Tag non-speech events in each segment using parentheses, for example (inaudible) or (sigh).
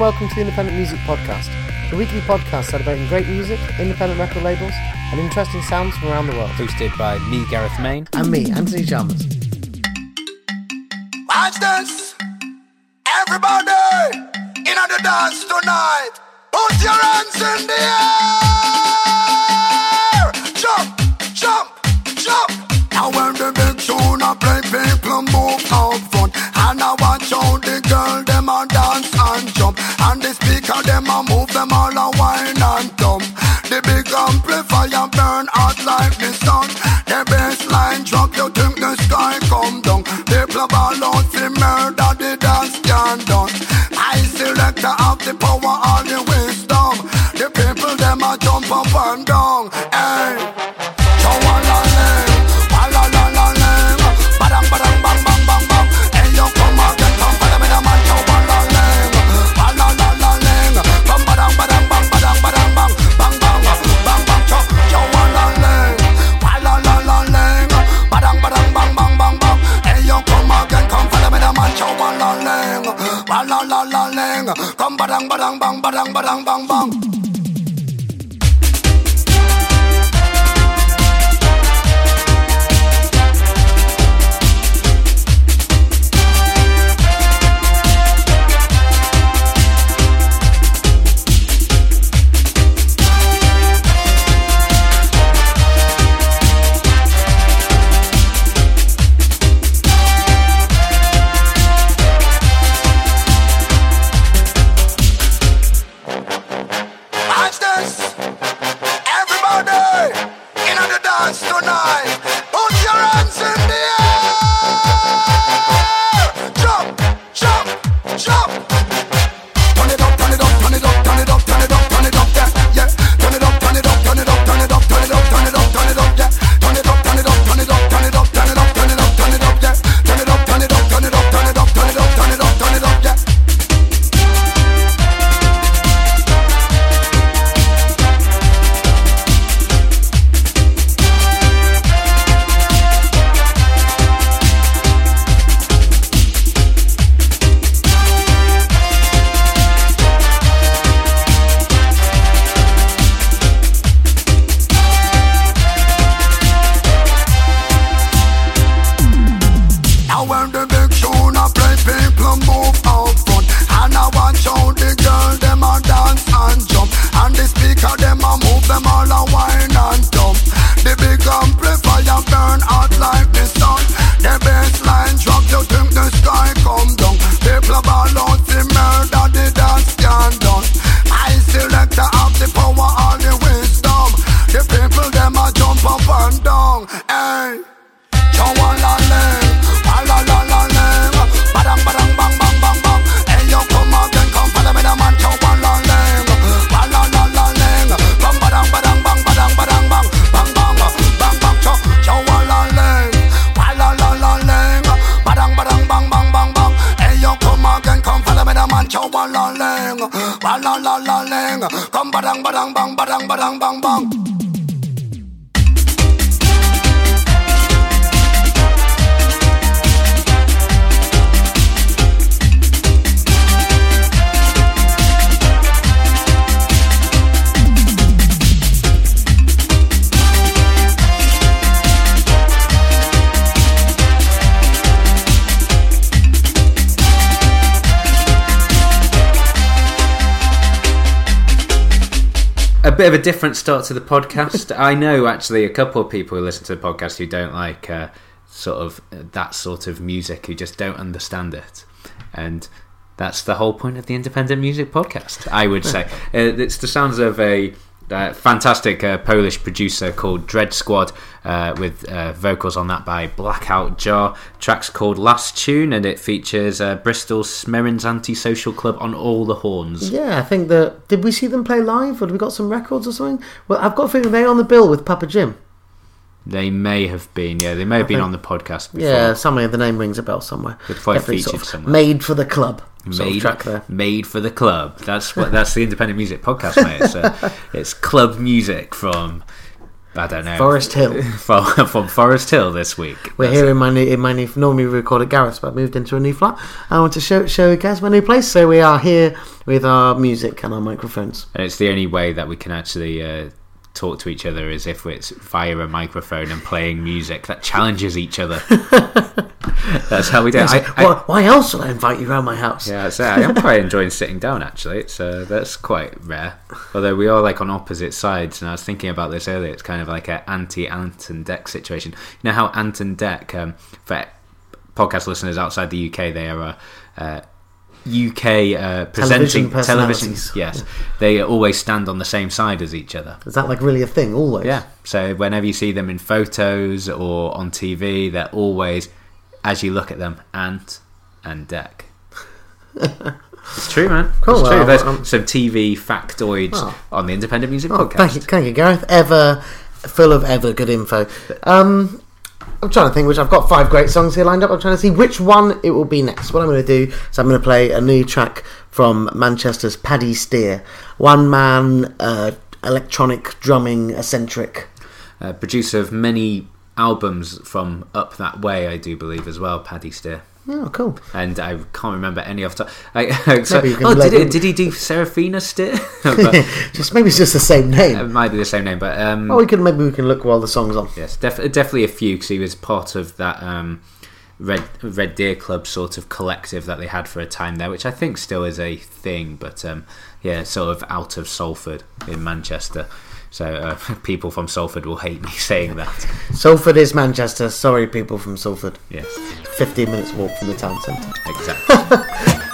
and welcome to the Independent Music Podcast, the weekly podcast celebrating great music, independent record labels, and interesting sounds from around the world. Hosted by me, Gareth Main. And me, Anthony Chalmers. Watch this! Everybody in the dance tonight! Put your hands in the air! The speaker them a move them all a whine and thump. The big amplifier burn hot like the sun. The bass line drop, you think the sky come down. People ball out fi murder, the dance can't done. I selector of the power, all the wisdom. The people them a jump up and down. Come badang badang bang badang badang bang bang. Bit of a different start to the podcast. (laughs) I know actually a couple of people who listen to the podcast who don't like uh, sort of uh, that sort of music, who just don't understand it. And that's the whole point of the independent music podcast, I would say. (laughs) uh, it's the sounds of a uh, fantastic uh, Polish producer called Dread Squad, uh, with uh, vocals on that by Blackout Jar. Track's called Last Tune, and it features uh, Bristol Smerin's Antisocial Club on all the horns. Yeah, I think that. Did we see them play live, or did we got some records or something? Well, I've got a feeling they're on the bill with Papa Jim. They may have been, yeah, they may have been think- on the podcast before. Yeah, somewhere the name rings a bell somewhere. Probably featured sort of somewhere. Made for the club. Sort of made track there. made for the club. That's what that's the independent music podcast, mate. It's, uh, (laughs) it's club music from I don't know. Forest Hill. (laughs) (laughs) from, Forest Hill this week. We're That's here it. in my new, in my new. Normally we record at Gareth's, but I moved into a new flat. I want to show show you guys my new place, so we are here with our music and our microphones. And it's the only way that we can actually uh, talk to each other as if it's via a microphone and playing music that challenges each other. (laughs) That's how we do it. I, I- why, why else would I invite you around my house? yeah, that's it. I am quite enjoying sitting down actually. It's uh, that's quite rare. Although we are like on opposite sides, and I was thinking about this earlier. It's kind of like an anti Ant and Dec situation. You know how Ant and Dec, um, for podcast listeners outside the UK, they are. Uh, UK uh, presenting Television personalities. Yes, they always stand on the same side as each other. Is that like really a thing? Always. Yeah. So whenever you see them in photos or on TV, they're always, as you look at them, Ant and Dec. (laughs) it's true, man. Cool, It's true. well, There's um, some TV factoids Oh. on the Independent Music Oh, Podcast. thank you, thank you, Gareth. Ever full of ever good info. Um, I'm trying to think which I've got five great songs here lined up. I'm trying to see which one it will be next. What I'm going to do is I'm going to play a new track from Manchester's Paddy Steer, one man uh, electronic drumming eccentric. Uh, producer of many albums from up that way, I do believe as well, Paddy Steer. Oh, cool. And I can't remember any off the top. I, (laughs) so, Maybe you can oh, did, it, did he do Serafina Steer? (laughs) (laughs) But just maybe it's just the same name. it might be the same name, but um, Oh, we can maybe we can look while the song's on. Yes, def- definitely a few because he was part of that um, Red Red Deer Club sort of collective that they had for a time there, which I think still is a thing. But um, yeah, sort of out of Salford in Manchester. So uh, (laughs) people from Salford will hate me (laughs) saying that. Salford is Manchester. Sorry, people from Salford. Yes, 15 minutes walk from the town centre. exactly. (laughs)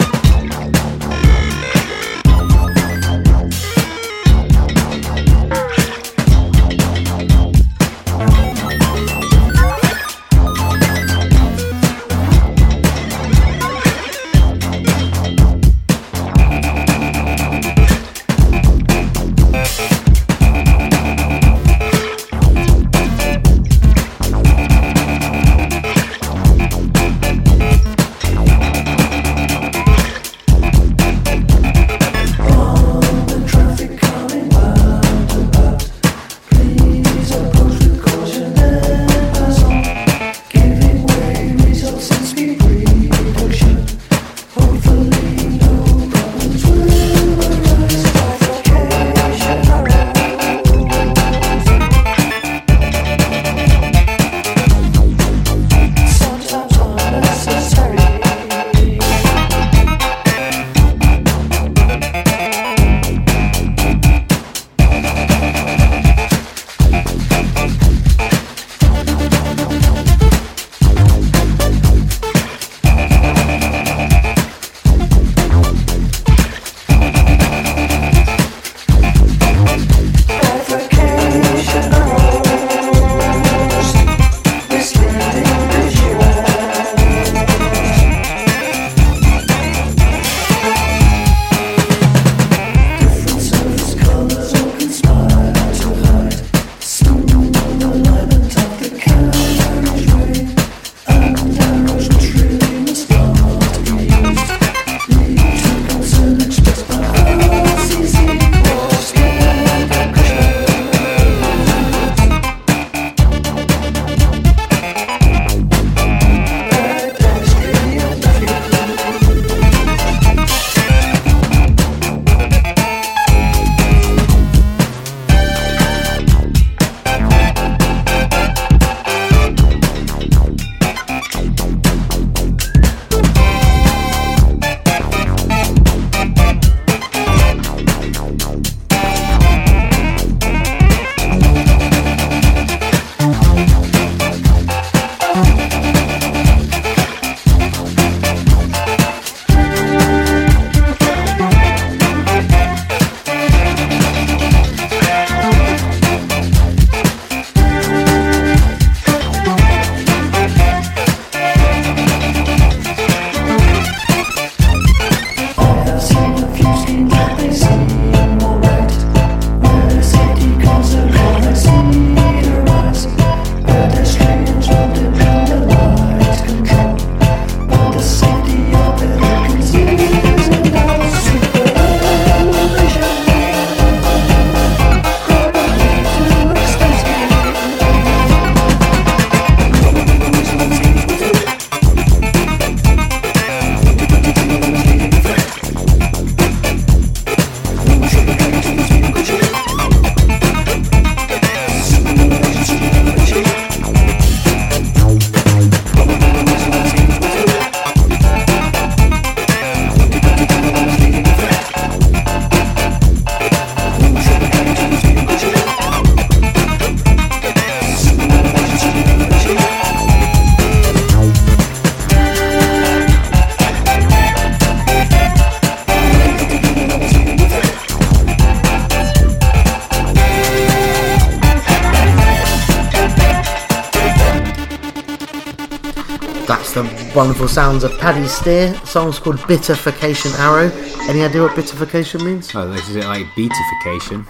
sounds of Paddy Steer. The song's called Bitterfication Arrow. Any idea what bitterfication means? Oh, this is it like beatification?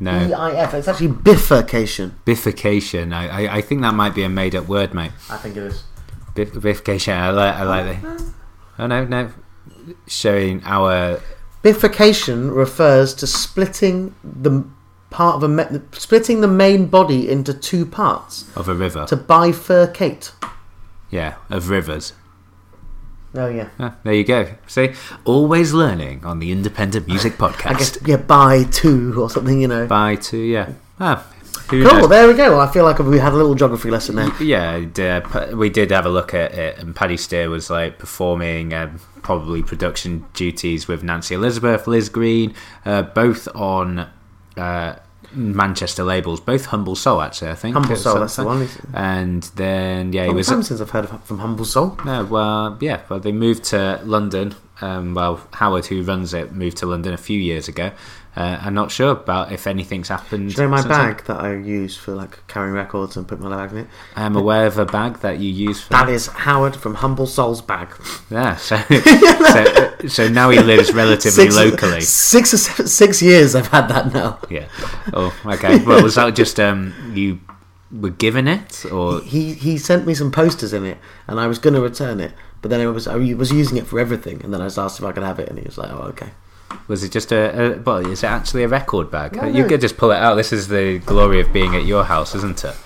No, B-I-F. It's actually bifurcation. bifurcation. I, I, I think that might be a made-up word, mate. I think it is. Bif- bifurcation. I like I like that. Oh no, no. Showing our Bifurcation refers to splitting the part of a me- splitting the main body into two parts of a river. to bifurcate. Yeah, of rivers. Oh yeah. Ah, there you go. See, always learning on the Independent Music Podcast. (laughs) I guess yeah, by two or something, you know. By two, yeah. Ah, Cool. knows? There we go. Well, I feel like we had a little geography lesson there. Yeah, uh, we did have a look at it, and Paddy Steer was like performing um, probably production duties with Nancy Elizabeth, Liz Green, uh, both on uh, Manchester labels, both Humble Soul actually, I think. Humble Soul, that's the one. And then yeah, he was time since I've heard of, from Humble Soul. no, well, yeah, well, they moved to London. Um, well, Howard, who runs it, moved to London a few years ago. Uh, I'm not sure about if anything's happened. Do you know my bag that I use for like carrying records and put my bag in it? I'm aware of a bag that you use for That is Howard from Humble Soul's bag. Yeah, (laughs) so, so so now he lives relatively locally. Six or seven, six years I've had that now. Yeah. Oh, okay. Well, was that just um you were given it, or He he sent me some posters in it, and I was going to return it, but then I was I was using it for everything, and then I was asked if I could have it, and he was like, "Oh, okay." was it just a? a well, is it actually a record bag? No, you no. could just pull it out. This is the glory of being at your house, isn't it?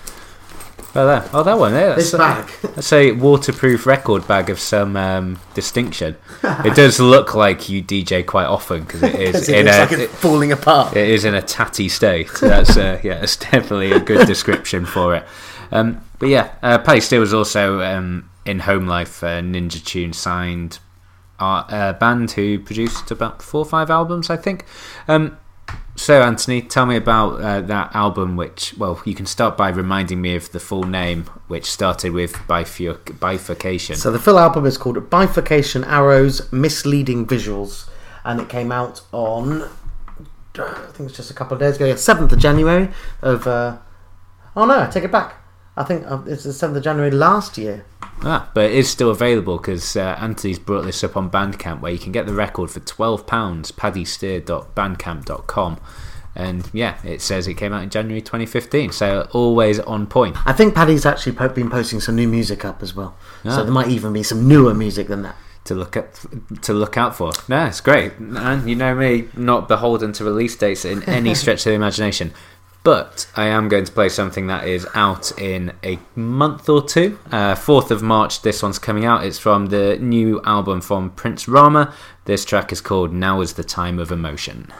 Oh, there. Oh, that one. Yeah, This that's, bag. that's a waterproof record bag of some um, distinction. (laughs) it does look like you DJ quite often because it is (laughs) it in a. like it's falling apart. It is in a tatty state. That's uh, (laughs) yeah, it's definitely a good description for it. Um, but yeah, uh, Paddy Steer was also um, in Home Life. Uh, Ninja Tune signed our uh, band who produced about four or five albums, I think. Um, so Anthony, tell me about uh, that album. Which well, you can start by reminding me of the full name, which started with bifur- bifurcation. So the full album is called Bifurcation Arrows Misleading Visuals, and it came out on I think it's just a couple of days ago, seventh of January of. Uh, oh no, I take it back. I think uh, it's the seventh of January last year. Ah, but it is still available because uh, Anthony's brought this up on Bandcamp where you can get the record for £12, paddysteer.bandcamp.com. And yeah, it says it came out in January 2015, so always on point. I think Paddy's actually po- been posting some new music up as well, Ah. so there might even be some newer music than that. to look at to look out for. No, it's great. And you know me, not beholden to release dates in any (laughs) stretch of the imagination. But I am going to play something that is out in a month or two. Uh, 4th of March, this one's coming out. It's from the new album from Prince Rama. This track is called Now is the Time of Emotion.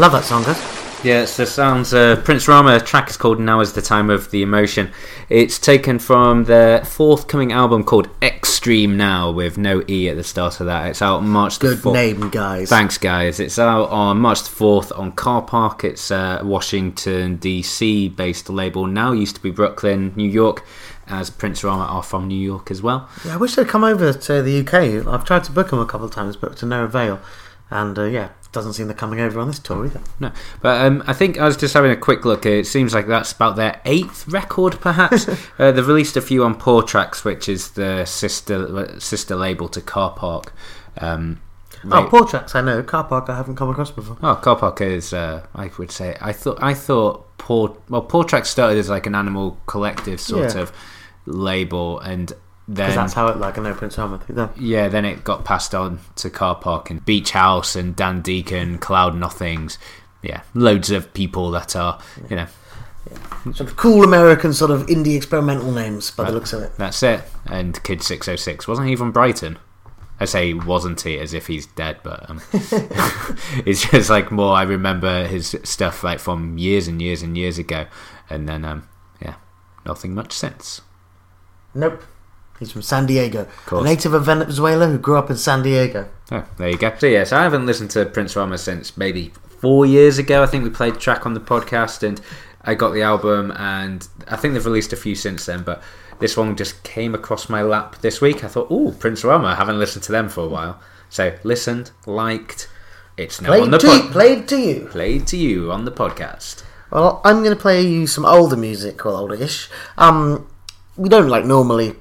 Love that song, guys. Yeah, it's the sounds. Uh, Prince Rama track is called "Now Is the Time of the Emotion." It's taken from their forthcoming album called "Extreme Now" with no e at the start of that. It's out March the Good 4th. name, guys. Thanks, guys. It's out on March the 4th on Car Park. It's a Washington, D.C. based label. Now used to be Brooklyn, New York, as Prince Rama are from New York as well. Yeah, I wish they'd come over to the UK. I've tried to book them a couple of times, but to no avail. And uh, yeah, doesn't seem they're coming over on this tour either. No, but um, I think I was just having a quick look. It seems like that's about their eighth record, perhaps. (laughs) uh, they've released a few on Paw Tracks, which is the sister sister label to Car Park. Um, Oh, Paw Tracks, I know. Car Park, I haven't come across before. Oh, Car Park is. Uh, I would say. I thought. I thought. Poor. Well, Paw Tracks started as like an animal collective sort Yeah. of label, and Because that's how it, like, I know Prince Rama through that. yeah, then it got passed on to Car Park and Beach House and Dan Deacon, Cloud Nothings. Yeah, loads of people that are you know Sort of cool American, sort of indie experimental names by the looks of it. That's it. And Kid Six Oh Six wasn't he from Brighton? I say wasn't he as if he's dead, but um, (laughs) (laughs) it's just like more. I remember his stuff like from years and years and years ago, and then um, yeah, nothing much since. Nope. He's from San Diego. A native of Venezuela who grew up in San Diego. Oh, there you go. So yes, I haven't listened to Prince Rama since maybe four years ago. I think we played track on the podcast, and I got the album, and I think they've released a few since then. But this one just came across my lap this week. I thought, oh, Prince Rama. I haven't listened to them for a while, so listened, liked. It's now on Played the to, pod- played to you. played to you on the podcast. Well, I'm going to play you some older music, or older-ish. Um, we don't like normally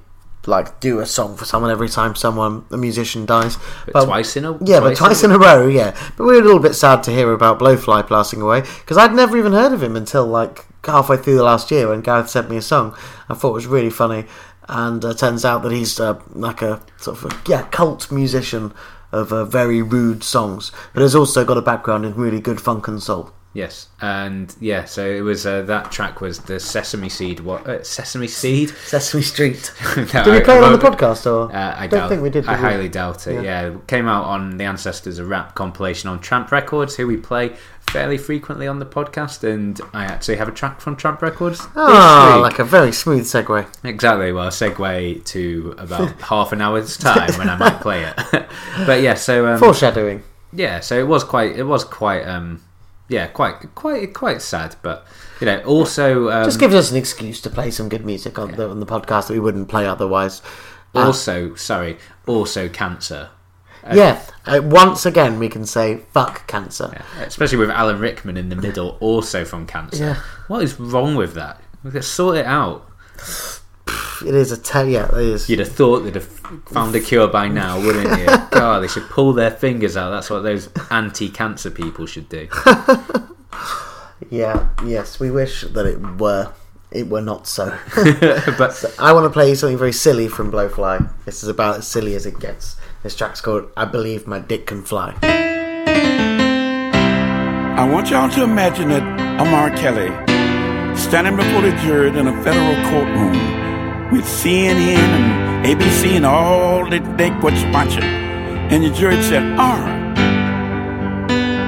like do a song for someone every time someone a musician dies, But twice in a- yeah, but twice twice in in a row, yeah. But we were a little bit sad to hear about Blowfly passing away because I'd never even heard of him until like halfway through the last year when Gareth sent me a song. I thought it was really funny, and uh, turns out that he's uh, like a sort of a, yeah cult musician of uh, very rude songs, but has also got a background in really good funk and soul. Yes, and yeah, so it was uh, that track was the Sesame Seed. What uh, Sesame Seed? (laughs) Sesame Street. (laughs) No, Did we I- play it on the podcast or? Uh, I don't doubt, think we did. I we? highly doubt it. Yeah. Yeah. it came out on the Ancestors of Rap compilation on Tramp Records, who we play fairly frequently on the podcast, and I actually have a track from Tramp Records. Week. like a very smooth segue. Exactly. Well, a segue to about (laughs) half an hour's time when I might play it. but yeah, so um, Foreshadowing. yeah, so it was quite, it was quite, um, yeah, quite, quite, quite sad. But you know, also, um, Just gives us an excuse to play some good music on the on the podcast that we wouldn't play otherwise. Uh, also, sorry, also cancer. yeah, uh, once again we can say fuck cancer. especially with Alan Rickman in the middle, also from cancer. Yeah. What is wrong with that? We could sort it out. It is a te- yeah, it is. You'd have thought they'd have found a cure by now, wouldn't you? (laughs) God, they should pull their fingers out. That's what those anti-cancer people should do. (laughs) Yeah, yes, we wish that it were. It were not so. (laughs) but I want to play you something very silly from Blowfly. This is about as silly as it gets. This track's called "I Believe My Dick Can Fly." I want y'all to imagine that Amar Kelly standing before the jury in a federal courtroom with CNN and ABC and all that they would sponsor. And the jury said, R,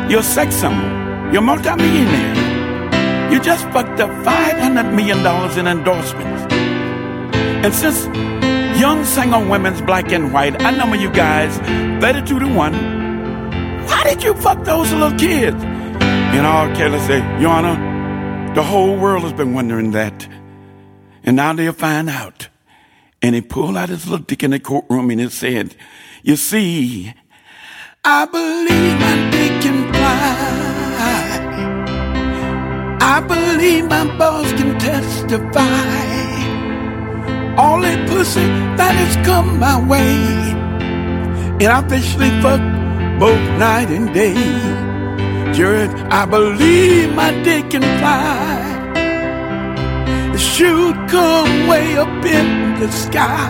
you're a sex symbol. You're multimillionaire. You just fucked up $500 million in endorsements. And since young single women's black and white, I number you guys 32 to 1. Why did you fuck those little kids? And R. Kelly said, Your Honor, the whole world has been wondering that. And now they'll find out. And he pulled out his little dick in the courtroom and he said, You see, I believe my dick can fly. I believe my balls can testify. All that pussy that has come my way. And I officially fuck both night and day. Jared, I believe my dick can fly. Should come way up in the sky.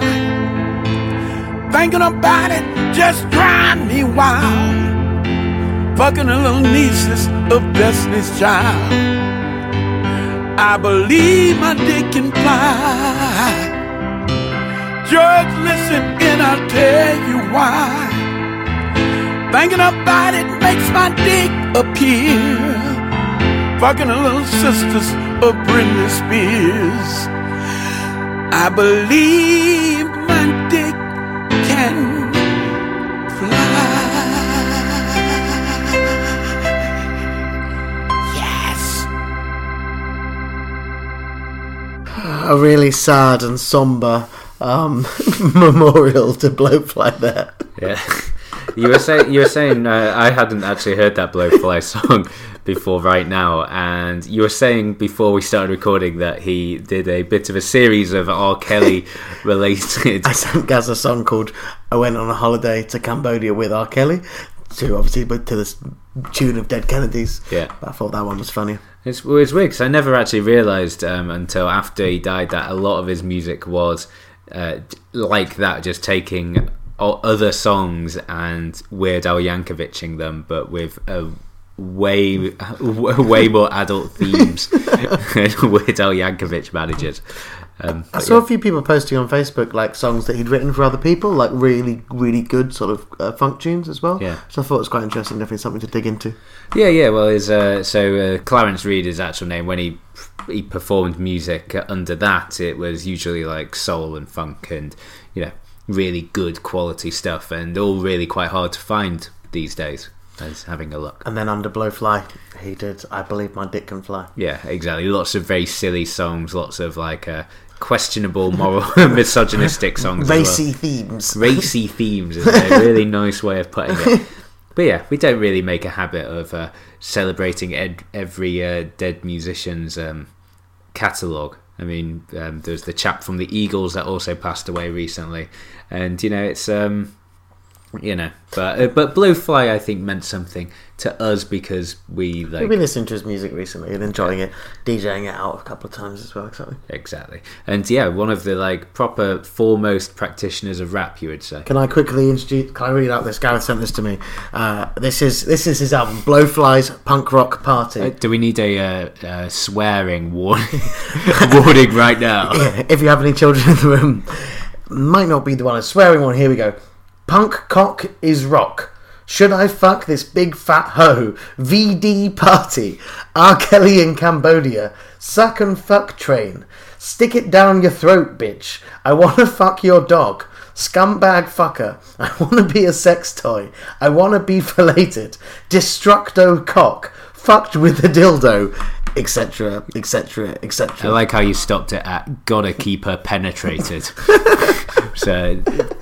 Thinking about it just drive me wild. Fucking a little nieces of Destiny's Child. I believe my dick can fly. George, listen and I'll tell you why. Thinking about it makes my dick appear. Fucking a little sisters of Britney Spears. I believe my dick can fly. Yes. A really sad and somber um, (laughs) memorial to Blowfly there. Yeah, you were saying you were saying uh, I hadn't actually heard that Blowfly (laughs) song before right now, and you were saying before we started recording that he did a bit of a series of R. Kelly (laughs) related. I sang Gaz a song called I Went on a Holiday to Cambodia with R. Kelly, to obviously but to the tune of Dead Kennedys. Yeah. But I thought that one was funny. It's, well, it's weird because I never actually realised um, until after he died that a lot of his music was uh, like that, just taking other songs and Weird Al Yankovicing them, but with a way (laughs) way more adult themes than (laughs) Weird Al Yankovic manages. Um, I saw yeah. a few people posting on Facebook like songs that he'd written for other people, like really, really good sort of uh, funk tunes as well. Yeah. So I thought it was quite interesting, definitely something to dig into. Yeah, yeah. Well, his uh, so uh, Clarence Reid, his actual name, when he he performed music under that, it was usually like soul and funk and you know really good quality stuff, and all really quite hard to find these days. As having a look. And then under Blowfly, he did I Believe My Dick Can Fly. Yeah, exactly. Lots of very silly songs. Lots of like uh, questionable moral, (laughs) misogynistic songs. as well. Racy themes. racy themes is a really nice way of putting it. (laughs) But yeah, we don't really make a habit of uh, celebrating ed- every uh, dead musician's um, catalogue. I mean, um, there's the chap from the Eagles that also passed away recently, and you know it's um, you know, but uh, but Blowfly I think meant something to us because we like We've been listening to his music recently and enjoying it, DJing it out a couple of times as well, exactly. exactly, and yeah, one of the like proper foremost practitioners of rap, you would say. Can I quickly introduce? Can I read out this? Gareth sent this to me. Uh, this is this is his album, Blowfly's Punk Rock Party. Uh, do we need a uh, uh, swearing warning, (laughs) warning right now? (laughs) if you have any children in the room, might not be the one. A swearing one. Here we go. Punk cock is rock. Should I fuck this big fat hoe? VD party. R. Kelly in Cambodia. Suck and fuck train. Stick it down your throat, bitch. I wanna fuck your dog. Scumbag fucker. I wanna be a sex toy. I wanna be (laughs) filleted. Destructo cock. Fucked with a dildo. Etc. Etc. Etc. I like how you stopped it at "gotta keep her penetrated." (laughs) so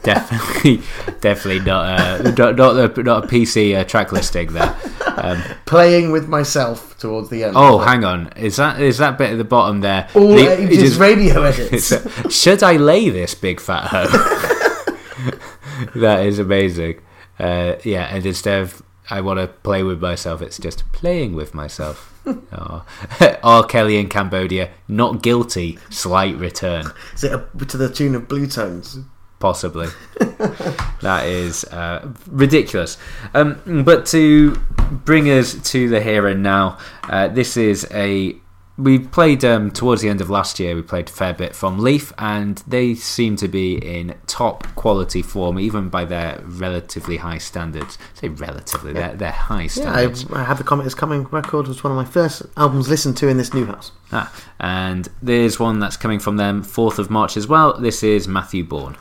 definitely, definitely not a not not a, not a PC uh, track listing there. Um, Playing with myself towards the end. oh, hang on, is that is that bit at the bottom there? All The- ages is- radio (laughs) edits. a- should I lay this big fat hoe? (laughs) that is amazing. Uh, yeah, and instead of I want to play with myself, it's just playing with myself. (laughs) oh. (laughs) R. Kelly in Cambodia, not guilty, slight return. Is it a, to the tune of Blue Tones? Possibly. (laughs) that is uh, ridiculous. Um, but to bring us to the here and now, uh, this is a. We played um, towards the end of last year. We played a fair bit from Leaf, and they seem to be in top quality form, even by their relatively high standards. say relatively, they're, they're high Yeah, standards. I, I have the is Coming record. was one of my first albums listened to in this new house. Ah, and there's one that's coming from them 4th of March as well. This is Matthew Bourne.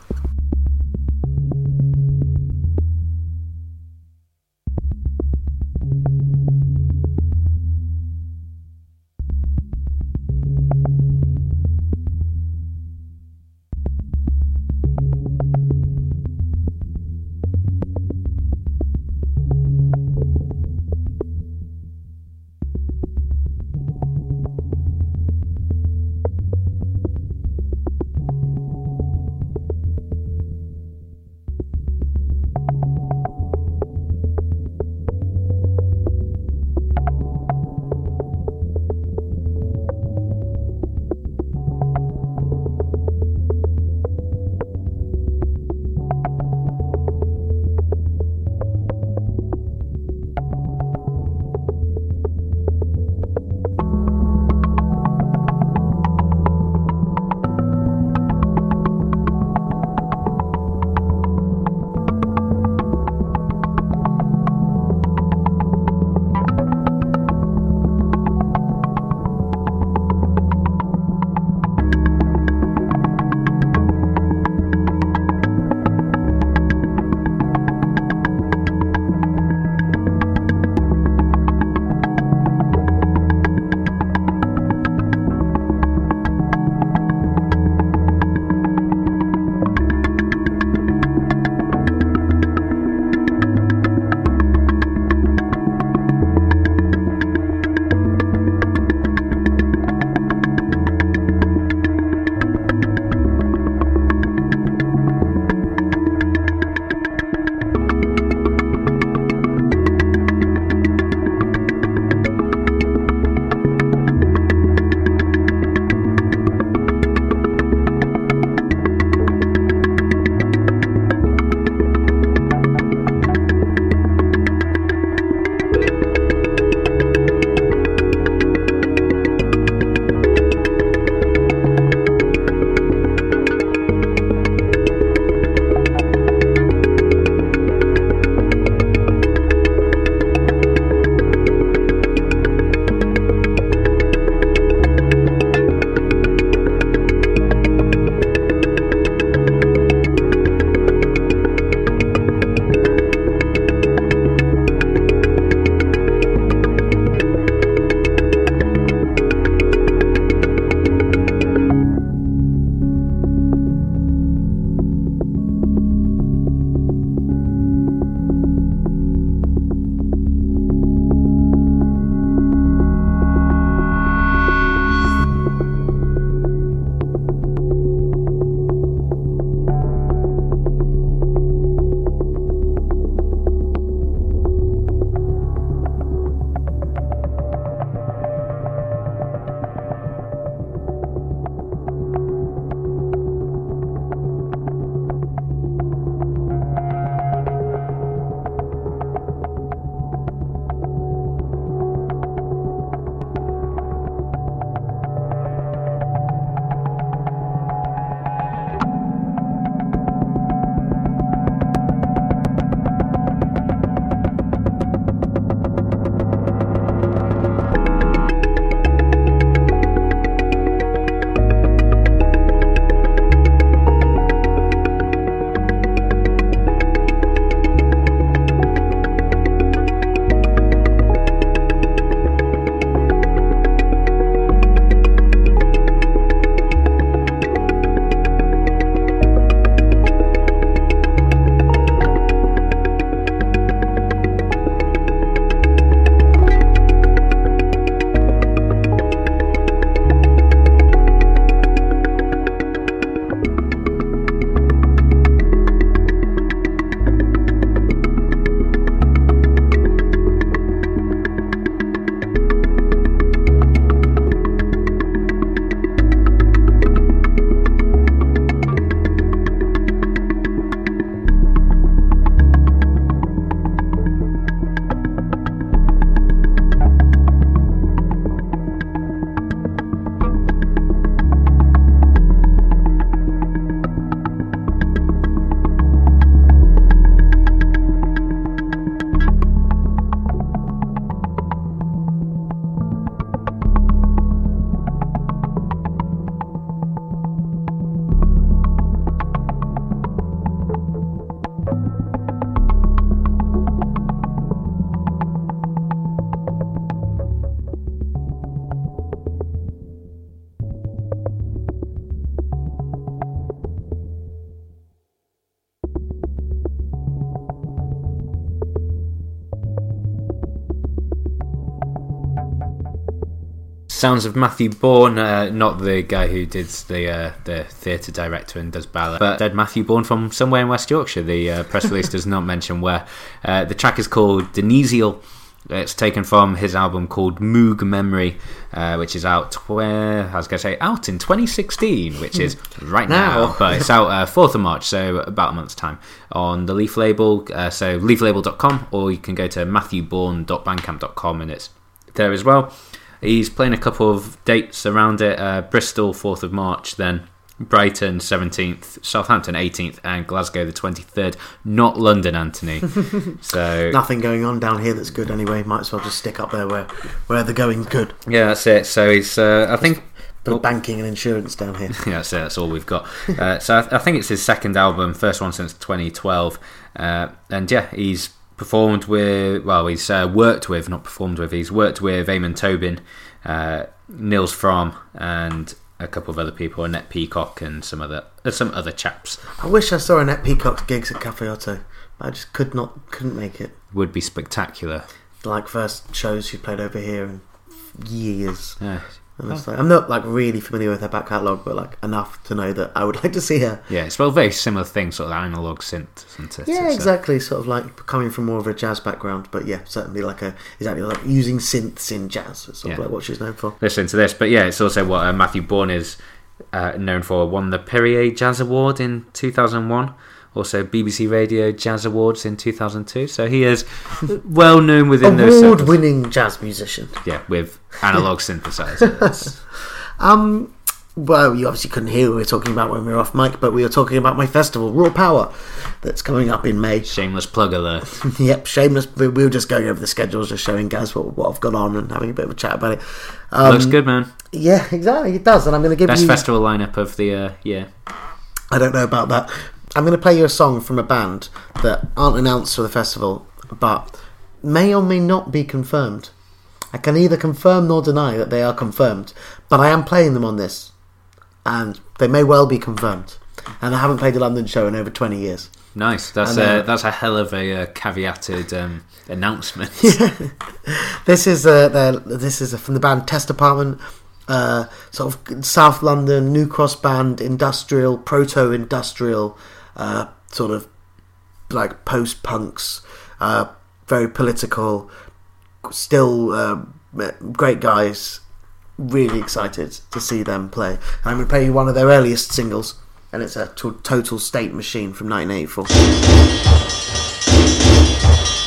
Sounds of Matthew Bourne, uh, not the guy who did the uh, the theatre director and does ballet, but dead Matthew Bourne from somewhere in West Yorkshire. The uh, press (laughs) release does not mention where. Uh, the track is called Denisial. It's taken from his album called Moog Memory, uh, which is out. Where I was going to say out in 2016, which is right now, Now. but it's out uh, 4th of March, so about a month's time on the Leaf label. Uh, so leaflabel.com, or you can go to matthewbourne.bandcamp.com, and it's there as well. He's playing a couple of dates around it: uh, Bristol 4th of March, then Brighton 17th, Southampton 18th, and Glasgow the 23rd. Not London, Anthony. (laughs) so Nothing going on down here that's good anyway. Might as well just stick up there where where the going's good. yeah, that's it. So he's, uh, I think. But Oh. banking and insurance down here. (laughs) Yeah, that's it. That's all we've got. Uh, so I, I think it's his second album, first one since 2012, uh, and yeah, he's performed with. Well, he's uh, worked with, not performed with. He's worked with Amon Tobin, uh, Nils Frahm, and a couple of other people, Annette Peacock, and some other uh, some other chaps. I wish I saw Annette Peacock's gigs at Cafe Oto. but I just could not, couldn't make it. Would be spectacular. Like first shows she played over here in years. Yeah, And it's like, I'm not like really familiar with her back catalogue, but like enough to know that I would (laughs) like to see her. yeah. It's well, very similar thing, sort of analog synth, isn't it? Yeah, It's, uh, exactly. Sort of like coming from more of a jazz background, but yeah, certainly like a exactly like using synths in jazz. It's sort of Yeah. like what she's known for. listen to this. But yeah, it's also what uh, Matthew Bourne is uh, known for. Won the Perrier Jazz Award in 2001. Also, BBC Radio Jazz Awards in 2002. So he is well known within those. Award-winning jazz musician. Yeah, with analog synthesizers. (laughs) Um, well, you obviously couldn't hear what we were talking about when we were off mic, but we were talking about my festival, Raw Power, that's coming up in May. Shameless plug alert. (laughs) yep, shameless. We we were just going over the schedules, just showing Gaz what, what I've got on and having a bit of a chat about it. Um, Looks good, man. Yeah, exactly. It does, and I'm going to give Best you. festival lineup of the uh, year. I don't know about that. I'm going to play you a song from a band that aren't announced for the festival, but may or may not be confirmed. I can neither confirm nor deny that they are confirmed, but I am playing them on this, and they may well be confirmed. And I haven't played a London show in over 20 years. Nice. That's And, uh, a that's a hell of a uh, caveated um, announcement. (laughs) This is uh, this is from the band Test Department, uh, sort of South London New Cross band, industrial, proto industrial, uh, sort of like post punks, uh, very political, still uh, great guys. Really excited to see them play. I'm going to play you one of their earliest singles, and it's a Total State Machine from 1984.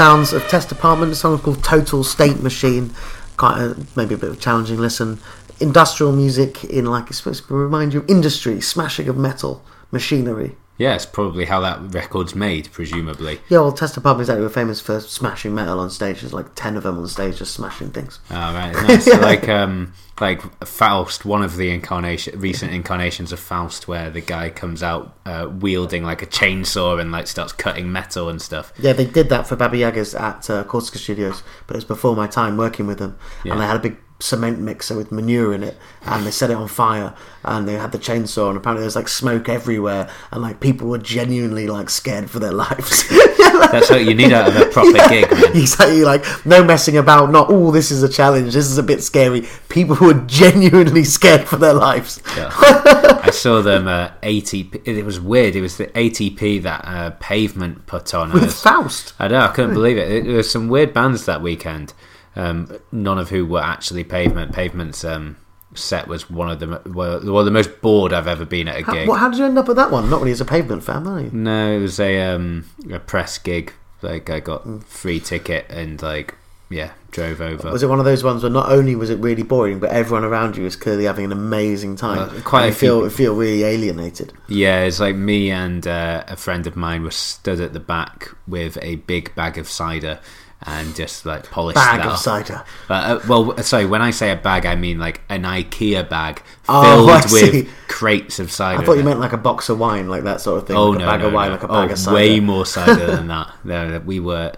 Sounds of Test Department. The song's called Total State Machine. Quite a, maybe a bit of a challenging listen. Industrial music in like it's supposed to remind you of industry, smashing of metal, machinery. Yeah, it's probably how that record's made, presumably. Yeah, well, Test Department exactly were famous for smashing metal on stage. There's like ten of them on stage just smashing things. Oh, right, nice. Like (laughs) um, like Faust, one of the incarnation, recent incarnations of Faust, where the guy comes out uh, wielding like a chainsaw and like starts cutting metal and stuff. Yeah, they did that for Baba Yagas at uh, Corsica Studios, but it was before my time working with them. Yeah. And they had a big cement mixer with manure in it, and they set it on fire, and they had the chainsaw, and apparently there was like smoke everywhere, and like people were genuinely like scared for their (laughs) lives. That's what you need out of a proper (laughs) gig, man. Exactly, like no messing about. Not oh, this is a challenge. This is a bit scary. People were genuinely (laughs) scared for their lives. Yeah. I saw them uh, ATP. It was weird. It was the ATP that uh, Pavement put on. I With was- Faust. I know. I couldn't believe it. it. There were some weird bands that weekend. Um, none of who were actually Pavement. Pavement's um, set was one of the mo- well, the most bored I've ever been at a How, gig. what, how did you end up at that one? Not really as a pavement fan, are you? No, it was a um, a press gig. Like I got free ticket and like yeah, drove over. Was it one of those ones where not only was it really boring, but everyone around you was clearly having an amazing time? Uh, quite And a feel few- feel really alienated. Yeah, it's like me and uh, a friend of mine were stood at the back with a big bag of cider and just like polish Bag of cider. Uh, uh, well, sorry, when I say a bag, I mean like an IKEA bag Oh, filled see. with crates of cider. I thought you meant like a box of wine, like that sort of thing. Oh like no, a bag no, of wine, no. like a oh, bag of cider. way more cider than (laughs) that. No, we were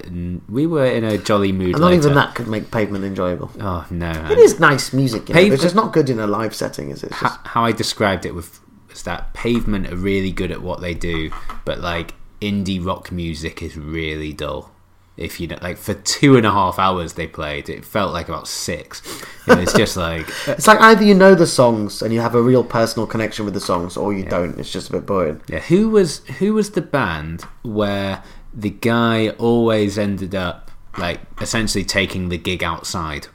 we were in a jolly mood. And not later. even that could make pavement enjoyable. Oh no, It is nice music, you know, it's just not good in a live setting, is it? Just, how I described it with was that pavement are really good at what they do, but like indie rock music is really dull. If you know, like for two and a half hours they played, it felt like about six. You know, it's just like (laughs) it's like either you know the songs and you have a real personal connection with the songs, or you don't. It's just a bit boring. yeah. Who was who was the band where the guy always ended up like essentially taking the gig outside?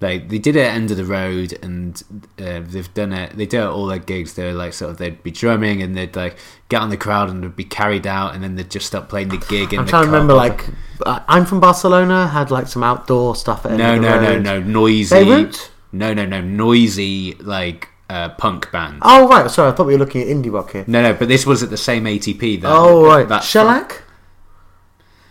Like they did it at end of the road, and uh, they've done it. They do it at all their gigs. They're like sort of they'd be drumming, and they'd like get on the crowd, and they'd be carried out, and then they'd just stop playing the gig. I'm trying to remember, like, uh, I'm from Barcelona, had like some outdoor stuff at no, no, no, no, noisy. Beirut? No, no, no, noisy like uh, punk band. Oh, right, sorry, I thought we were looking at indie rock here. No, no, but this was at the same ATP. That, Oh, right. that Shellac?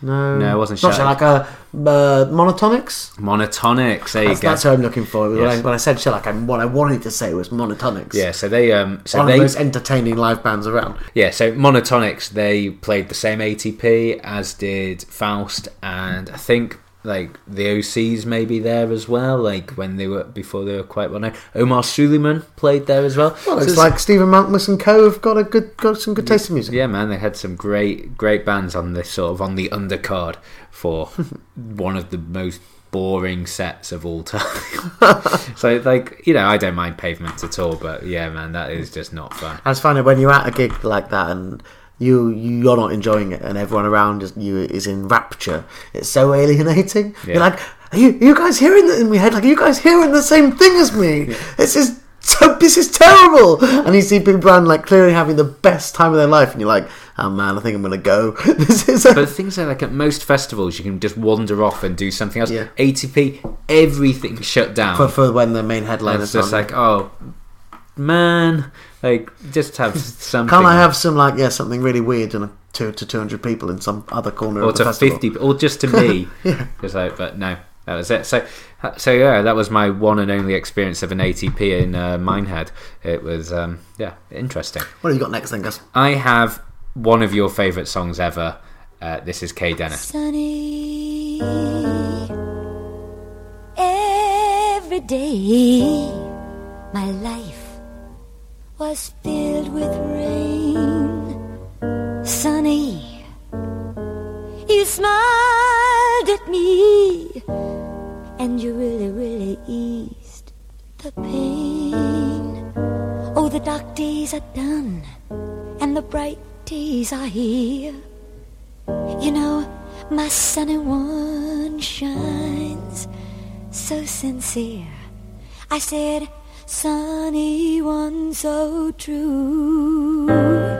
No. No, it wasn't Not Shellac. Shellac, uh, uh, Monotonix? Monotonix. There you That's, go. that's who I'm looking for. When, Yes. I, when I said Shellac, I, what I wanted to say was Monotonix. Yeah, so they um, so One they of the most entertaining live bands around. Yeah, so Monotonix they played the same ATP as did Faust, and I think like the OCs maybe there as well. Like when they were before they were quite well known. Omar Souleyman played there as well. Well, So it's like Stephen Malkmus and Co. have got a good, got some good taste in music. yeah, man, they had some great great bands on this sort of on the undercard for (laughs) one of the most boring sets of all time. (laughs) so like you know, I don't mind pavement at all, but yeah, man, that is just not fun. I just find when you're at a gig like that and you you're not enjoying it and everyone around is, you is in rapture. It's so alienating. Yeah. You're like, are you, are you guys hearing that in my head? Like, are you guys hearing the same thing as me? This is so, this is terrible. And you see people around like clearly having the best time of their life, and you're like, oh man, I think I'm gonna go. (laughs) this is. But things are like at most festivals, you can just wander off and do something else. Yeah. ATP, everything shut down. for, for when the main and headliners it's just on. like, oh, man, like just have (laughs) something. Can't I have some like yeah something really weird and a two to two hundred people in some other corner or of the to festival? fifty, or just to (laughs) me? yeah. Just like, but no, that was it. So, so yeah, that was my one and only experience of an ATP in uh, Minehead. It was, um, yeah, interesting. What have you got next then, Gus? I have one of your favourite songs ever. Uh, this is Kay Dennis. sunny every day my life was filled with rain. Sunny you smiled at me and you really really eased the pain. Oh the dark days are done and the bright days are here. You know, my sunny one shines so sincere. I said, sunny one so true.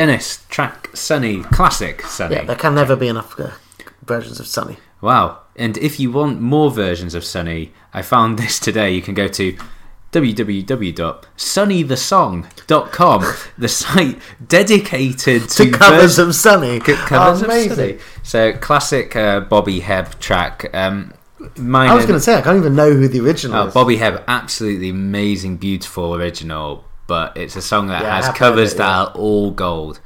Dennis, track Sunny, classic Sunny. Yeah, there can never be enough uh, versions of Sunny. Wow. And if you want more versions of Sunny, I found this today. You can go to www.sunnythesong.com, the site dedicated to, To covers vers- of Sunny. c- covers of Amazing. Sunny. So, classic uh, Bobby Hebb track. Um, I was going to say, I can't even know who the original Oh, is. Bobby Hebb, absolutely amazing, beautiful original, but it's a song that Yeah, has covers it, that yeah. are all gold.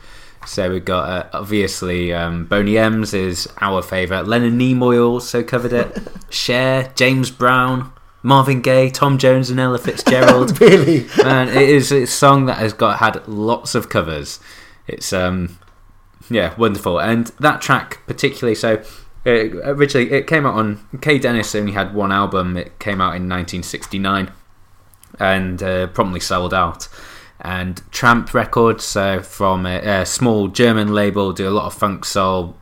So we've got uh, obviously um, Boney M's is our favourite. Leonard Nimoy also covered it. (laughs) Cher, James Brown, Marvin Gaye, Tom Jones, and Ella Fitzgerald. (laughs) really? Man, it is a song that has got had lots of covers. It's um, yeah, wonderful. And that track particularly, so uh, originally it came out on Kay Dennis only had one album. It came out in 1969 and uh, promptly sold out. And Tramp Records, uh, from a, a small German label, do a lot of funk soul,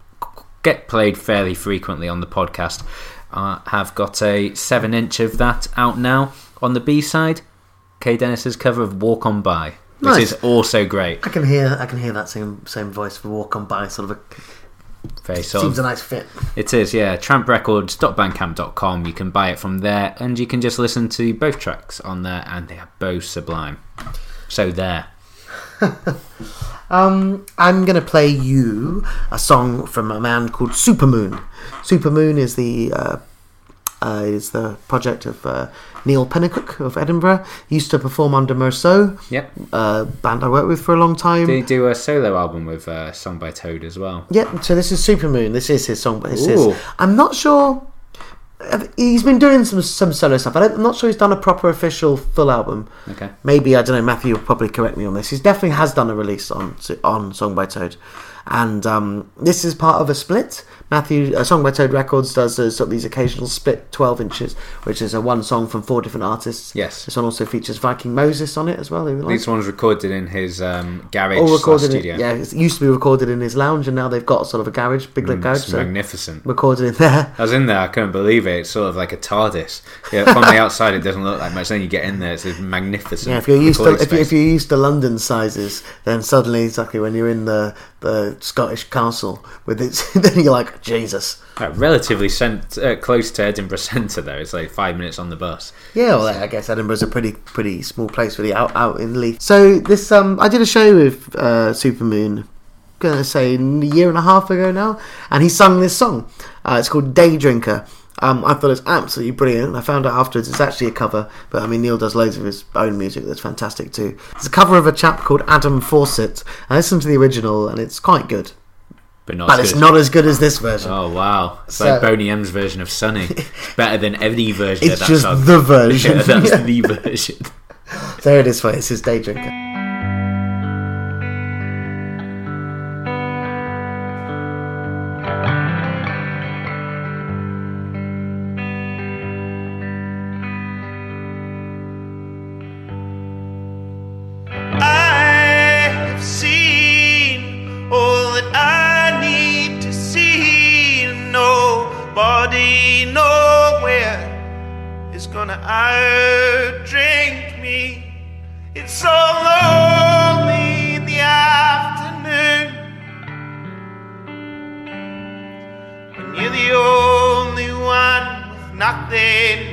get played fairly frequently on the podcast. Uh, have got a seven inch of that out now. On the B side, Kay Dennis's cover of Walk On By, which Nice. is also great. I can hear, I can hear that same same voice for Walk On By. Sort of a Very sort seems of, a nice fit. It is, yeah. Tramprecords.bandcamp.com. You can buy it from there, and you can just listen to both tracks on there, and they are both sublime. So there. (laughs) Um, I'm going to play you a song from a man called Supermoon. Supermoon is the uh, uh, is the project of uh, Neil Pennycook of Edinburgh. He used to perform under Meursault, Yep. a band I worked with for a long time. They do a solo album with uh, song by Toad as well. Yeah, so this is Supermoon. This is his song, but it's his. I'm not sure. He's been doing some some solo stuff. I don't, I'm not sure he's done a proper official full album. Okay. Maybe I don't know. Matthew will probably correct me on this. He definitely has done a release on on Song by Toad, and um, this is part of a split. Matthew, uh, Song by Toad Records does uh, sort of these occasional split 12 inches, which is a one song from four different artists. Yes. This one also features Viking Moses on it as well. like. This one's recorded in his um, garage All recorded, in, yeah. It used to be recorded in his lounge, and now they've got sort of a garage, big lit garage. It's So magnificent. recorded in there. I was in there, I couldn't believe it. It's sort of like a TARDIS. Yeah, from the outside, it doesn't look like much. Then you get in there, it's magnificent. Yeah, if you're used to if, you, if you're used to London sizes, then suddenly exactly when you're in the the Scottish castle with its, (laughs) then you're like Jesus. Relatively sent, uh, close to Edinburgh Centre, though. It's like five minutes on the bus. Yeah, well, I guess Edinburgh's a pretty pretty small place, really out out in Leith. So this um, I did a show with uh, Supermoon, gonna say a year and a half ago now, and he sung this song. Uh, it's called Day Drinker. Um, I thought it was absolutely brilliant. I found out afterwards it's actually a cover, but I mean Neil does loads of his own music that's fantastic too. It's a cover of a chap called Adam Fawcett. I listened to the original and it's quite good, But not but it's good. not as good as this version. Oh, wow. It's So- like Boney M's version of Sunny. It's (laughs) better than any version It's of that just song. the version. (laughs) Yeah, that's (laughs) the version. There it is for you. This is Day Drinker. Is gonna me. It's so lonely in the afternoon when you're the only one with nothing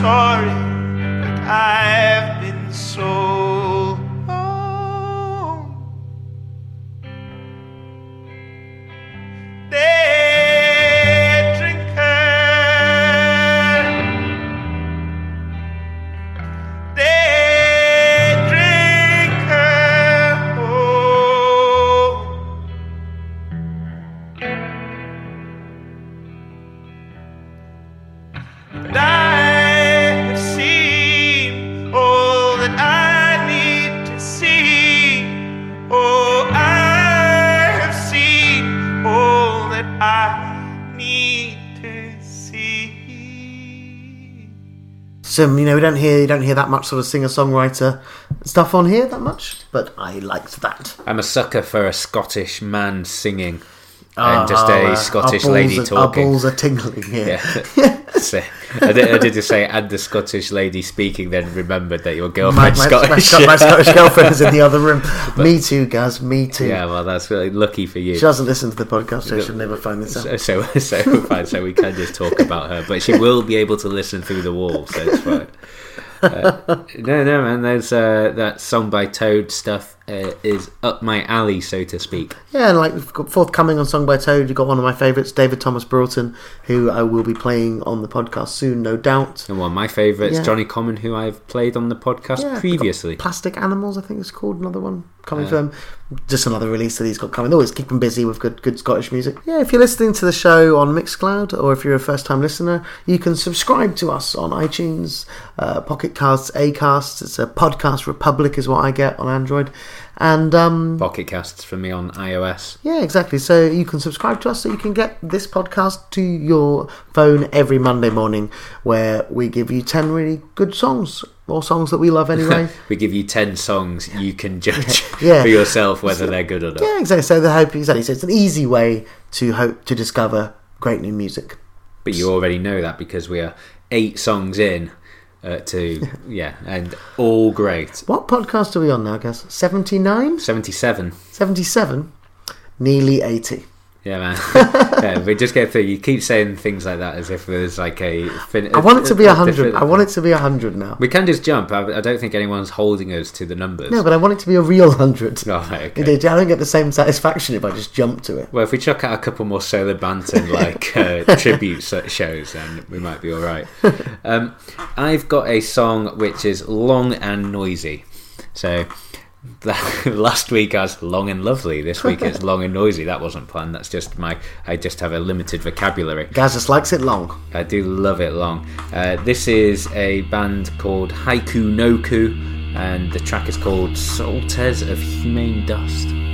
sorry that I've Some, you know, we don't hear you don't hear that much sort of singer songwriter stuff on here that much, but I liked that. I'm a sucker for a Scottish man singing and just Oh, a uh, Scottish our lady are, Our talking. balls are tingling here. Yeah. (laughs) (laughs) So, I, did, I did just say, and the Scottish lady speaking, then remembered that your My, girlfriend's my, Scottish. my, my Scottish (laughs) girlfriend is in the other room. me too, Gaz. Me too. yeah, well, that's really lucky for you. She doesn't listen to the podcast, so she'll never find this So, out. so, so fine. So we can just talk about her, but she will be able to listen through the wall, so it's fine. Uh, no, no, man. There's uh, that song by Toad stuff uh, is up my alley, so to speak. Yeah, and like we've got forthcoming on Song by Toad, you've got one of my favourites, David Thomas Broughton, who I will be playing on the podcast soon, no doubt. And one of my favourites, Yeah. Jonnie Common, who I've played on the podcast Yeah, previously. Plastic Animals, I think it's called another one coming Uh. from. Just another release that he's got coming. Always keep him busy with good, good Scottish music. Yeah, if you're listening to the show on Mixcloud or if you're a first time listener, you can subscribe to us on iTunes, uh, Pocket Casts, Acast. It's a podcast republic, is what I get on Android. And um, Pocket casts for me on iOS. yeah, exactly. So you can subscribe to us so you can get this podcast to your phone every Monday morning where we give you 10 really good songs or songs that we love anyway. (laughs) we give you 10 songs you can judge (laughs) Yeah. for yourself whether they're good or not. yeah, exactly. So the hope exactly. So it's an easy way to hope to discover great new music. But you already know that because we are eight songs in uh, to, yeah, and all great. What podcast are we on now, guys? 79? 77. 77? Nearly 80. Yeah, man. (laughs) yeah, we just get through. You keep saying things like that as if there's like a. Fin- I want it to be a- 100. I want it to be a 100 now. We can just jump. I, I don't think anyone's holding us to the numbers. No, but I want it to be a real 100. Oh, (laughs) right, okay. I don't get the same satisfaction if I just jump to it. Well, if we chuck out a couple more solar bantam like (laughs) uh, tribute shows, then we might be all right. Um, I've got a song which is long and noisy. So (laughs) Last week I was long and lovely. This week it's long and noisy. That wasn't planned. That's just my. I just have a limited vocabulary. Gaz just likes it long. I do love it long. Uh, this is a band called Haiku Noku, and the track is called Soltes of Humane Dust.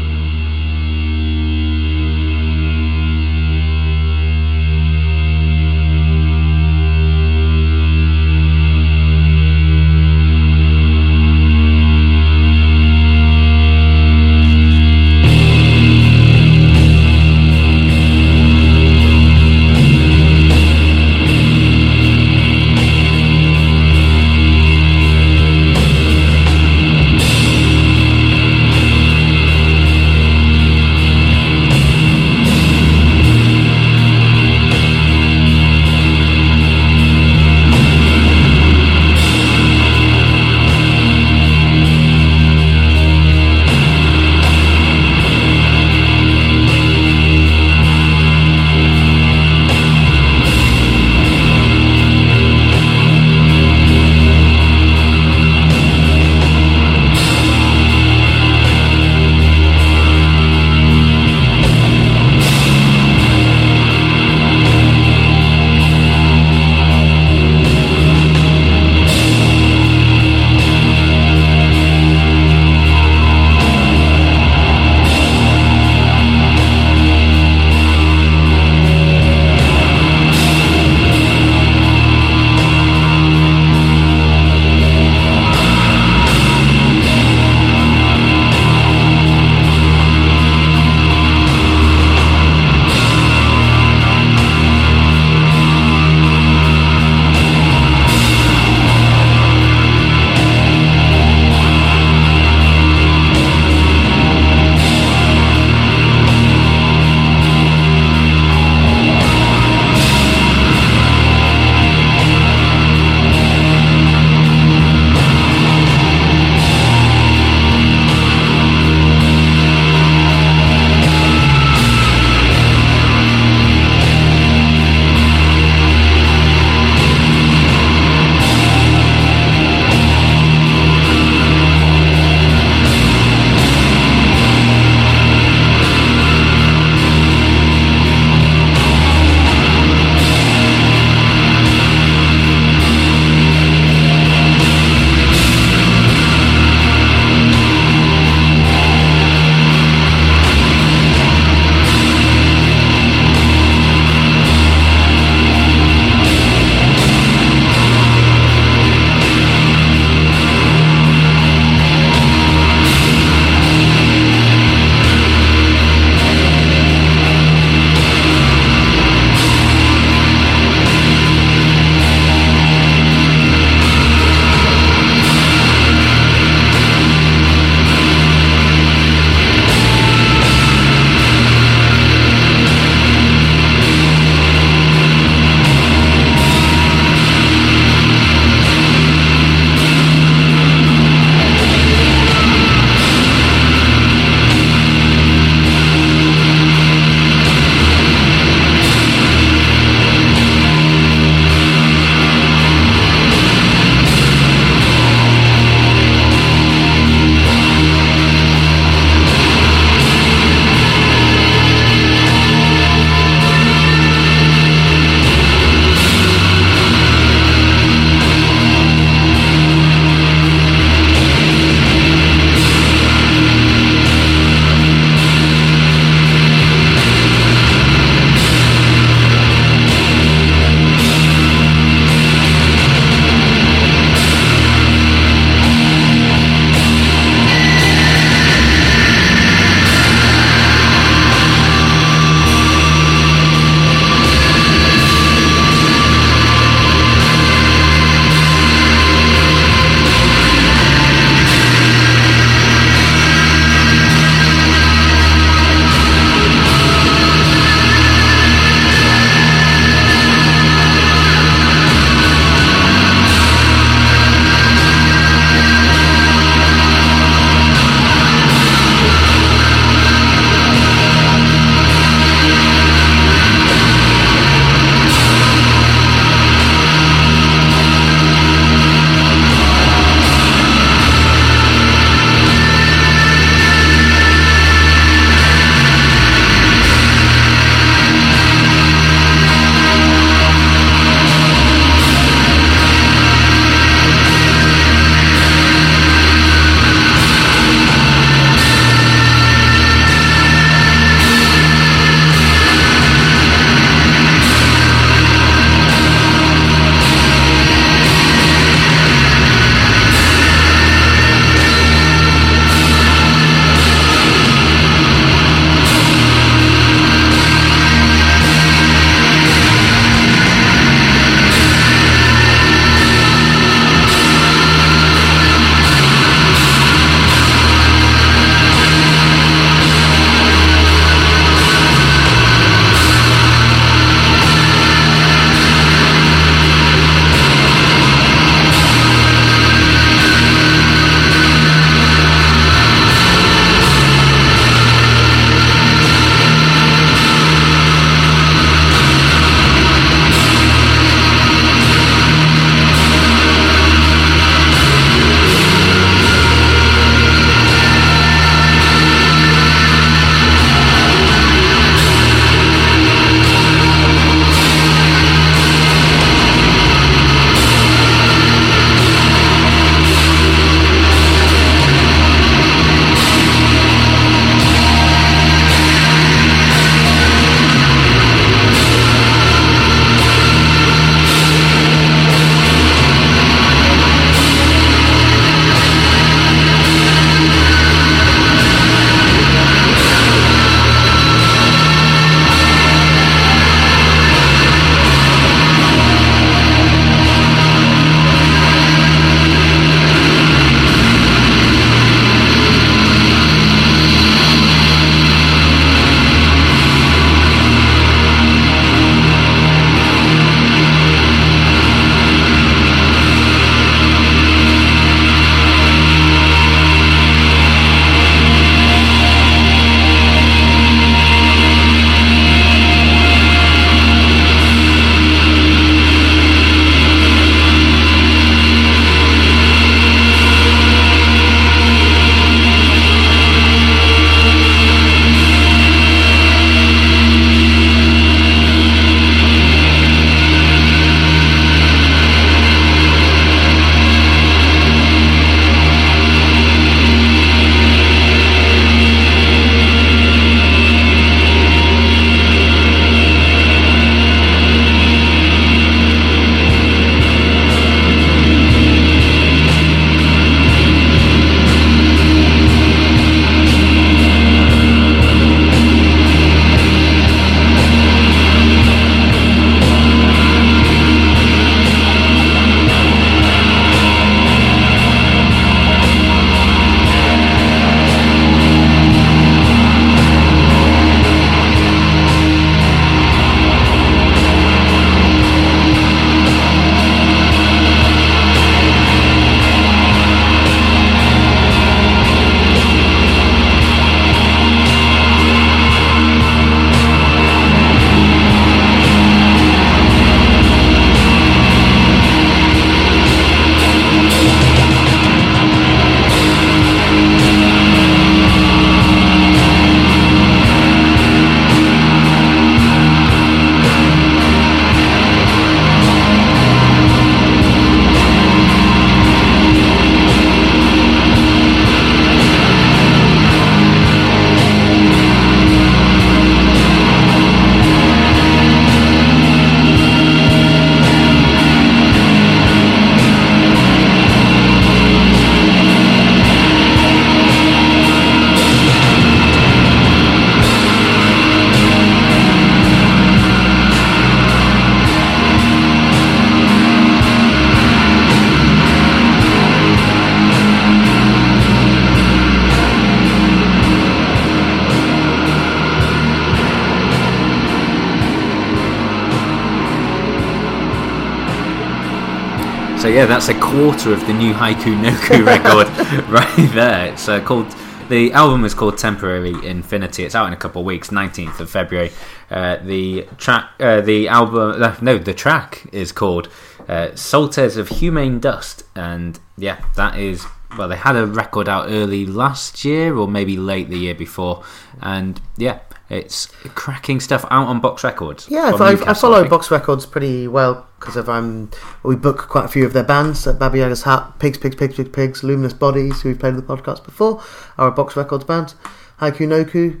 Yeah, that's a quarter of the new Haikai No Ku (laughs) record right there. It's uh, called. The album is called Temporary Infinity. It's out in a couple of weeks, 19th of February. Uh, the track, uh, the album, uh, no, the track is called uh, Salters of Humane Dust, and yeah, that is well, they had a record out early last year or maybe late the year before, and yeah, it's cracking stuff out on Box Records. Yeah, I, I follow think. Box Records pretty well because of um, we book quite a few of their bands. Baba Yaga's Hat, Pigs, Pigs, Pigs, Pigs, Pigs, Luminous Bodies, who we've played on the podcast before, are a Box Records band. Haikai No Ku,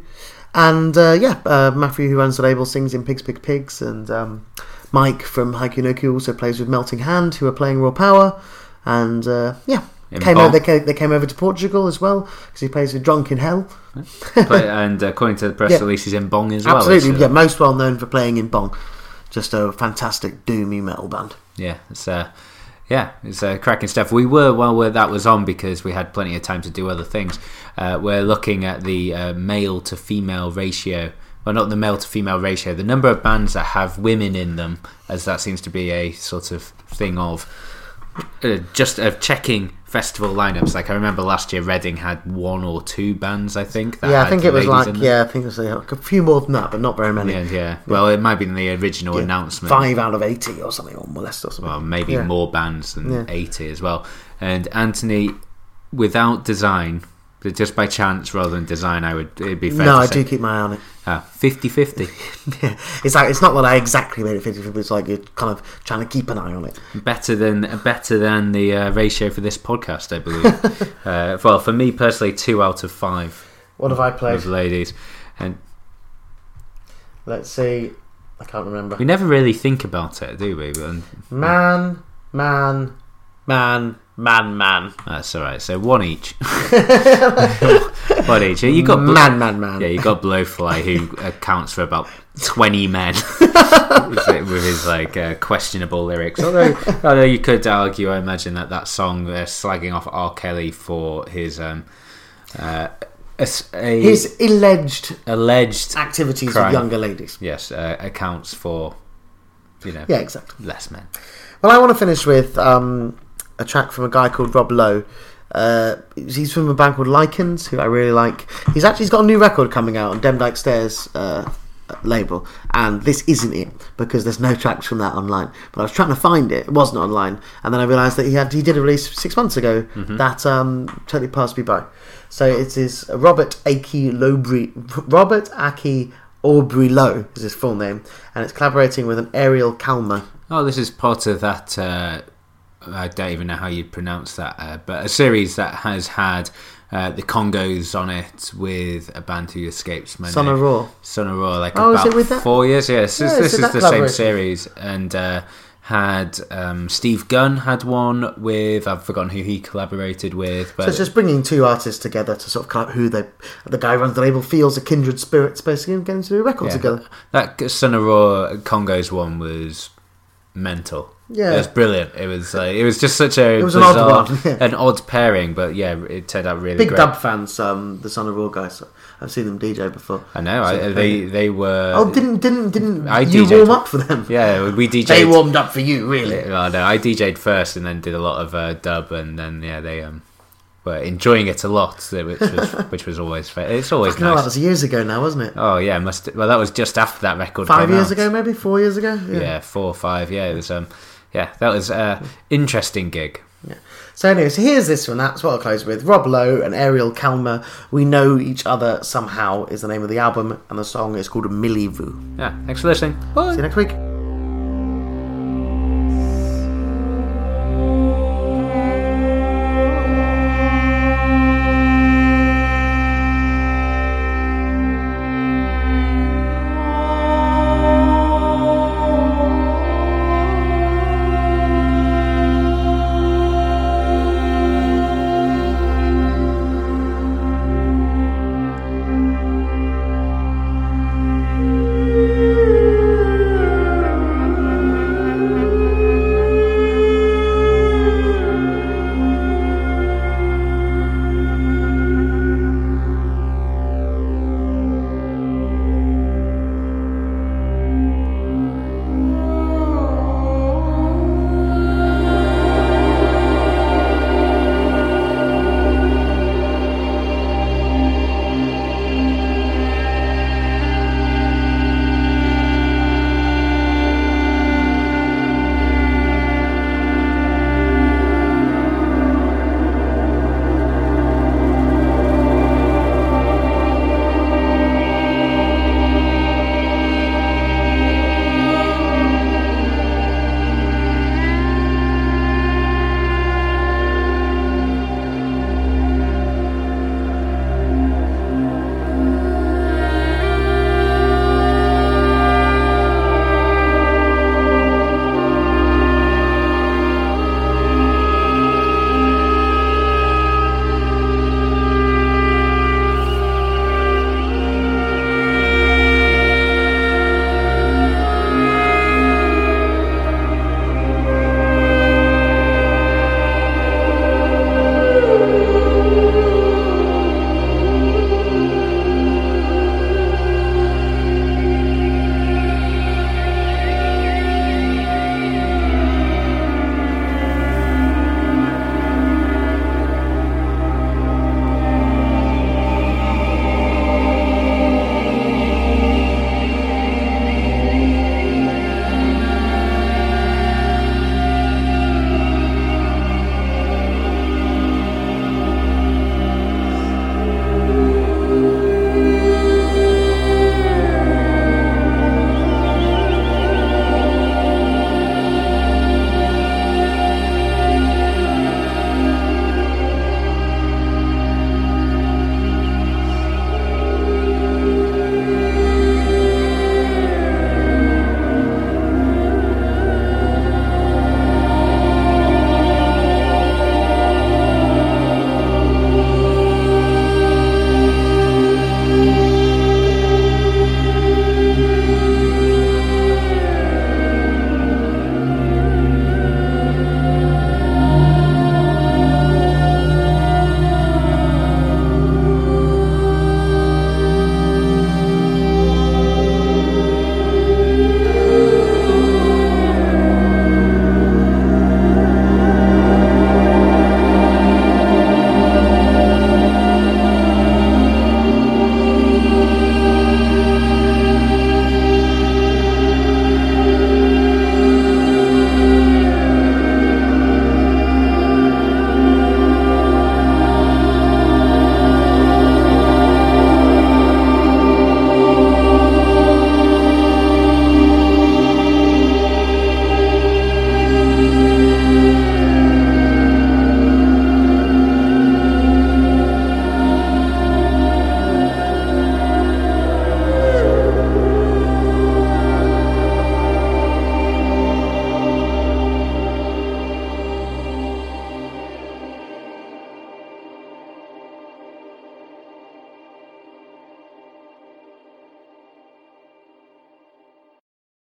and uh, yeah, uh, Matthew, who runs the label, sings in Pigs, Pigs, Pigs, and um, Mike from Haikai No Ku also plays with Melting Hand, who are playing Raw Power, and uh, yeah. In Came over, they, came, they came over to Portugal as well because he plays with Drunk in Hell. Play- (laughs) and according to the press Yeah. release, he's in Bong as well. Absolutely, uh, yeah. Most well known for playing in Bong. Just a fantastic doomy metal band. yeah, it's uh, yeah, it's uh, cracking stuff. We were while we're, that was on because we had plenty of time to do other things. Uh, we're looking at the uh, male to female ratio. Well, not the male to female ratio. The number of bands that have women in them, as that seems to be a sort of thing of uh, just of checking festival lineups. Like I remember last year, Reading had one or two bands. I think. Yeah, I think it was like yeah, I think it was like a few more than that, but not very many. Yeah, yeah. Well, it might be in the original Yeah, announcement. Five out of eighty or something, or less or something. well, maybe Yeah. more bands than. 80 as well. And Anthony, without design, but just by chance rather than design, I would it'd be fair no, I say. do keep my eye on it. Ah, 50-50. (laughs) Yeah, it's like it's not that I exactly made it fifty fifty. It's like you're kind of trying to keep an eye on it. better than better than the uh, ratio for this podcast, I believe. (laughs) uh, well, for me personally, two out of five What have I played? ladies, and Let's see. I can't remember. we never really think about it, do we? But, Man, man, man, man, man, that's all right. So one each. (laughs) one each. You got bl- man, man, man. Yeah, you got Blowfly, who (laughs) accounts for about twenty men (laughs) with his like uh, questionable lyrics. Although, although you could argue, I imagine that that song they're slagging off R. Kelly for his um, uh, a, a- His alleged alleged activities Crime. with younger ladies. yes uh, accounts for you know Yeah, exactly. less men. Well, I want to finish with um, a track from a guy called Rob Lowe. Uh, he's from a band called Lichens, who I really like. He's actually he's got a new record coming out on Demdike Stare's uh, label, and this isn't it because there's no tracks from that online. But I was trying to find it; it wasn't online, and then I realised that he had he did a release six months ago that um, totally passed me by. So it is Robert Aiki Lowbury, Robert Aiki Aubrey Lowe is his full name, and it's collaborating with an Ariel Kalma. Oh, this is part of that. Uh, I don't even know how you pronounce that, uh, but a series that has had uh, the Congos on it with a band who escapes my Sun Araw. Son of Raw, like Oh, about it with that? four years. Yeah, this, is- Yeah, this is the same series, and uh, had um, Steve Gunn had one with I've forgotten who he collaborated with, but So it's just bringing two artists together to sort of cut who they, the guy who runs the label feels a kindred spirits, basically, and getting to do a record yeah, together. that Sun Araw Congos one was mental. Yeah. it was brilliant. It was like, it was just such a It was an odd one, (laughs) an odd pairing, but yeah, it turned out really Big great. dub fans, um, the Sun Araw guys. I've seen them DJ before. I know. I, they they were. Oh, didn't didn't didn't I you DJ'd. warm up for them? yeah, we DJ'd. they warmed up for you, really. Oh, no, I DJ'd first and then did a lot of uh, dub, and then yeah, they um were enjoying it a lot, so- which was (laughs) which was always it's always nice. That was years ago now, wasn't it? Oh yeah, must well that was just after that record. Five years out. ago, maybe four years ago. Yeah. four or five. Yeah, it was um yeah that was an interesting gig. Yeah. So anyway, so here's this one. That's what I'll close with. Rob Lowe and Ariel Kalma. We know each other somehow is the name of the album, and the song is called Millie Vu. Yeah, thanks for listening. Bye. See you next week.